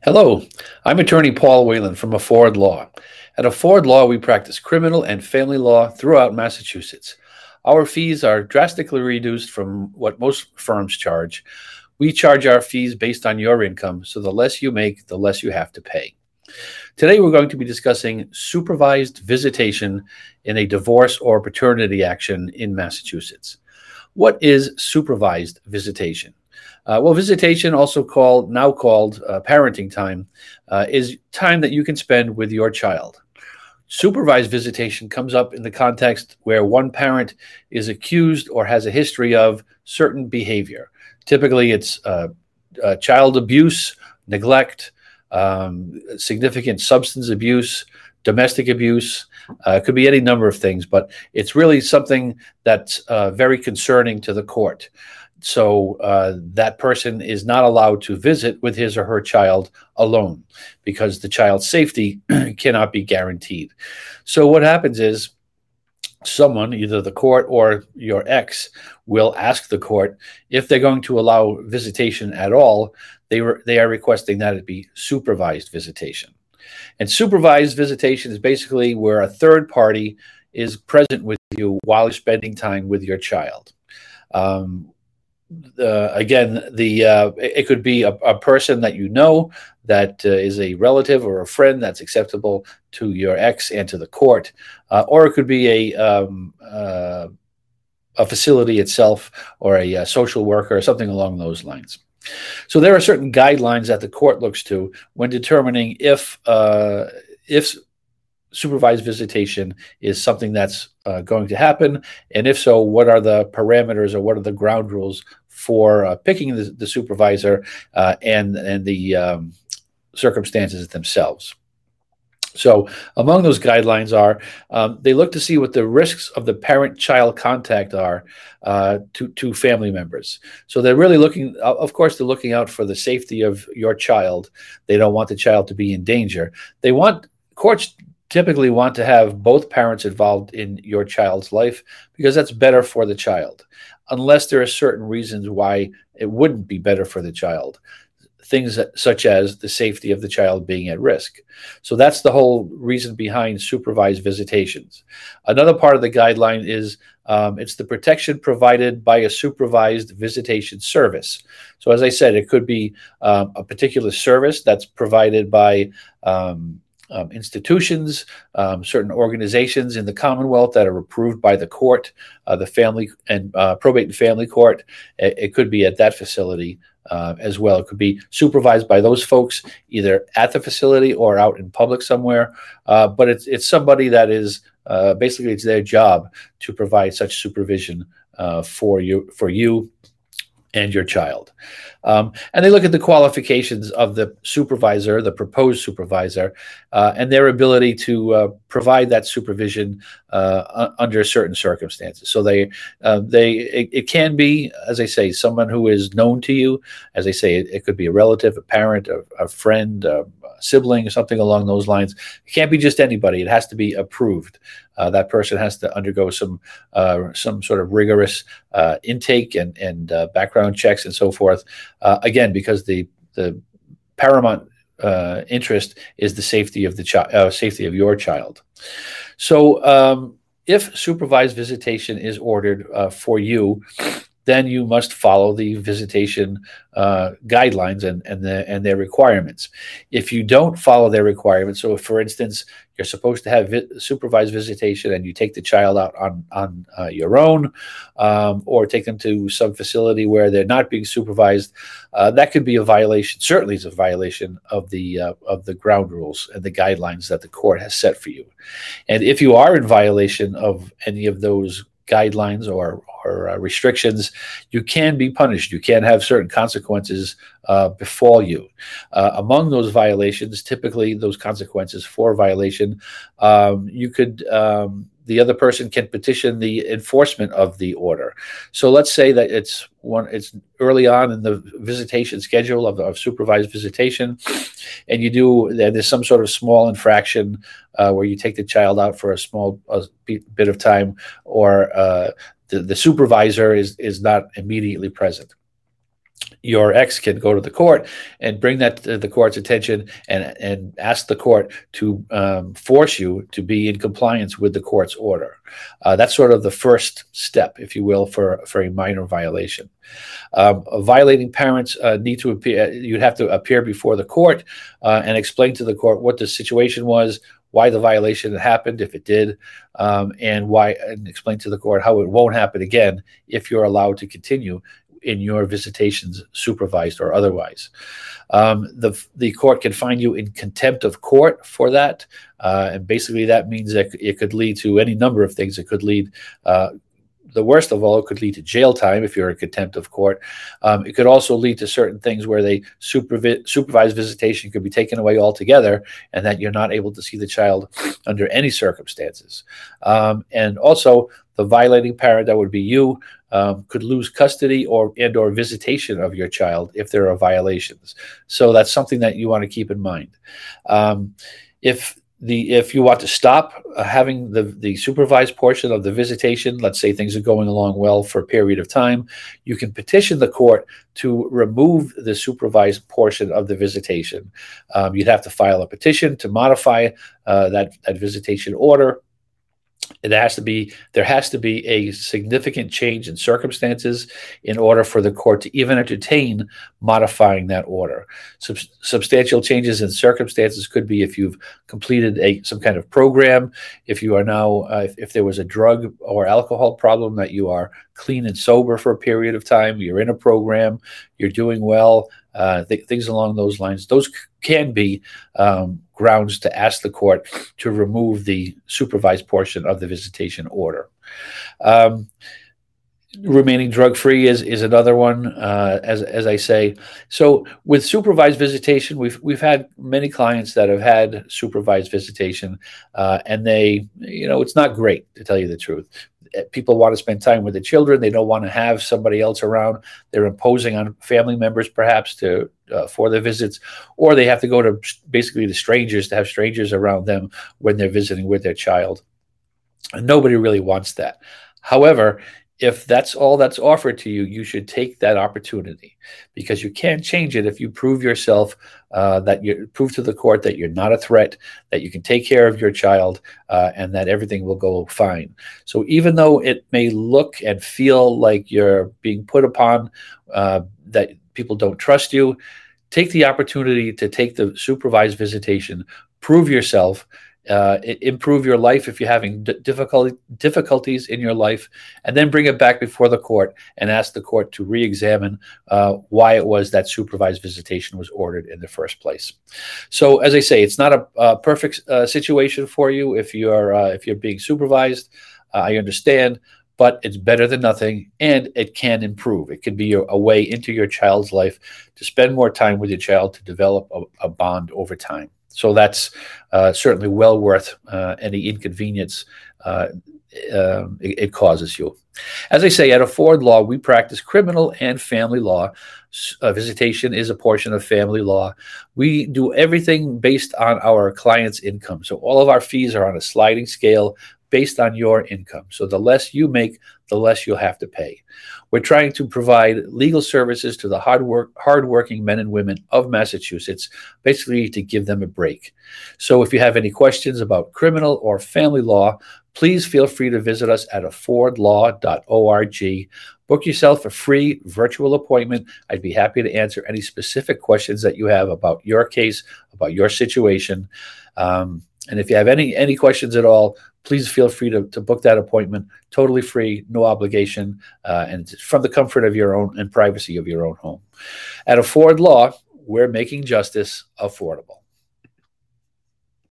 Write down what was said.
Hello, I'm attorney Paul Whalen from Afford Law. At Afford Law, we practice criminal and family law throughout Massachusetts. Our fees are drastically reduced from what most firms charge. We charge our fees based on your income, so the less you make, the less you have to pay. Today, we're going to be discussing supervised visitation in a divorce or paternity action in Massachusetts. What is supervised visitation? Uh, well, visitation, also called now called uh, parenting time, uh, is time that you can spend with your child. Supervised visitation comes up in the context where one parent is accused or has a history of certain behavior. Typically, it's uh, uh, child abuse, neglect, um, significant substance abuse, domestic abuse. Uh, it could be any number of things, but it's really something that's very concerning to the court so uh, that person is not allowed to visit with his or her child alone because the child's safety cannot be guaranteed. So what happens is someone, either the court or your ex, will ask the court if they're going to allow visitation at all. They re- they are requesting that it be supervised visitation, and supervised visitation is basically where a third party is present with you while you're spending time with your child. Um, uh, again, the uh, it could be a, a, person that you know that uh, is a relative or a friend that's acceptable to your ex and to the court, uh, or it could be a um, uh, a facility itself or a, a, social worker or something along those lines. So there are certain guidelines that the court looks to when determining if uh, if supervised visitation is something that's uh, going to happen? And if so, what are the parameters or what are the ground rules for uh, picking the, the supervisor uh, and and the um, circumstances themselves. So, among those guidelines are um, they look to see what the risks of the parent-child contact are uh, to to family members. So they're really looking. Of course, they're looking out for the safety of your child. They don't want the child to be in danger. They want courts typically want to have both parents involved in your child's life because that's better for the child unless there are certain reasons why it wouldn't be better for the child. Things that, such as the safety of the child being at risk. So that's the whole reason behind supervised visitations. Another part of the guideline is um, it's the protection provided by a supervised visitation service. So, as I said, it could be um, a particular service that's provided by um, um, institutions, um, certain organizations in the Commonwealth that are approved by the court, uh, the family and uh, probate and family court. It, it, could be at that facility uh, as well. It could be supervised by those folks either at the facility or out in public somewhere. Uh, but it's it's somebody that is uh, basically it's their job to provide such supervision uh, for you for you and your child. Um, and they look at the qualifications of the supervisor, the proposed supervisor, uh, and their ability to uh, provide that supervision uh, under certain circumstances. So they, uh, they, it, it, can be, as I say, someone who is known to you. As I say, it, it could be a relative, a parent, a, a friend, a sibling, something along those lines. It can't be just anybody. It has to be approved. Uh, that person has to undergo some uh, some sort of rigorous uh, intake and and uh, background checks and so forth. Uh, again, because the the paramount uh, interest is the safety of the child, safety of your child. So, um, if supervised visitation is ordered for you, then you must follow the visitation uh, guidelines and and, the, and their requirements. If you don't follow their requirements, so if, for instance, you're supposed to have vi- supervised visitation and you take the child out on on uh, your own, um, or take them to some facility where they're not being supervised, uh, that could be a violation. Certainly, is a violation of the uh, of the ground rules and the guidelines that the court has set for you. And if you are in violation of any of those guidelines or, or uh, restrictions, you can be punished. You can have certain consequences uh, befall you. Uh, among those violations, typically those consequences for violation, um, you could um, the other person can petition the enforcement of the order. So let's say that it's one it's early on in the visitation schedule of, of supervised visitation, and you do there's some sort of small infraction uh, where you take the child out for a small a bit of time, or uh, the, the supervisor is is not immediately present. Your ex can go to the court and bring that to the court's attention and and ask the court to um, force you to be in compliance with the court's order. Uh, that's sort of the first step, if you will, for for a minor violation. Um, violating parents uh, need to appear. You'd have to appear before the court uh, and explain to the court what the situation was, why the violation happened, if it did, um, and why, and explain to the court how it won't happen again if you're allowed to continue in your visitations, supervised or otherwise. Um, the the court can find you in contempt of court for that, uh, and basically that means that it could lead to any number of things. It could lead uh, the worst of all, it could lead to jail time if you're in contempt of court. Um, it could also lead to certain things where they supervi- supervised visitation could be taken away altogether, and that you're not able to see the child under any circumstances. Um, and also, the violating parent, that would be you, um, could lose custody or and or visitation of your child if there are violations. So that's something that you want to keep in mind. Um, if the if you want to stop uh, having the the supervised portion of the visitation, let's say things are going along well for a period of time, you can petition the court to remove the supervised portion of the visitation. Um, you'd have to file a petition to modify uh, that that visitation order it has to be there has to be a significant change in circumstances in order for the court to even entertain modifying that order. Sub- substantial changes in circumstances could be if you've completed a some kind of program if you are now uh, if, if there was a drug or alcohol problem that you are clean and sober for a period of time you're in a program you're doing well uh, th- things along those lines. Those c- can be um, grounds to ask the court to remove the supervised portion of the visitation order. Um, remaining drug free is is another one uh, as as I say so with supervised visitation we've we've had many clients that have had supervised visitation uh, and they you know it's not great to tell you the truth people want to spend time with the children. They don't want to have somebody else around. They're imposing on family members, perhaps, to uh, for their visits, or they have to go to basically to strangers to have strangers around them when they're visiting with their child. And nobody really wants that. However, if that's all that's offered to you, you should take that opportunity because you can't change it if you prove yourself uh, that you prove to the court that you're not a threat, that you can take care of your child, uh, and that everything will go fine. So even though it may look and feel like you're being put upon, uh, that people don't trust you, take the opportunity to take the supervised visitation, prove yourself uh, improve your life if you're having d- difficulty, difficulties in your life, and then bring it back before the court and ask the court to re-examine uh, why it was that supervised visitation was ordered in the first place. So, as I say, it's not a, a perfect uh, situation for you if you're uh, if you're being supervised. Uh, I understand, but it's better than nothing, and it can improve. It can be a, a way into your child's life to spend more time with your child to develop a, a bond over time. So that's uh, certainly well worth uh, any inconvenience uh, um, it, it, causes you. As I say, at Afford Law, we practice criminal and family law. Uh, visitation is a portion of family law. We do everything based on our client's income. So all of our fees are on a sliding scale based on your income. So the less you make, the less you'll have to pay. We're trying to provide legal services to the hard work, hardworking men and women of Massachusetts, basically to give them a break. So if you have any questions about criminal or family law, please feel free to visit us at affordlaw.org. Book yourself a free virtual appointment. I'd be happy to answer any specific questions that you have about your case, about your situation. Um, and if you have any any questions at all, please feel free to, to book that appointment. Totally free no obligation uh, and from the comfort of your own and privacy of your own home. At afford law we're making justice affordable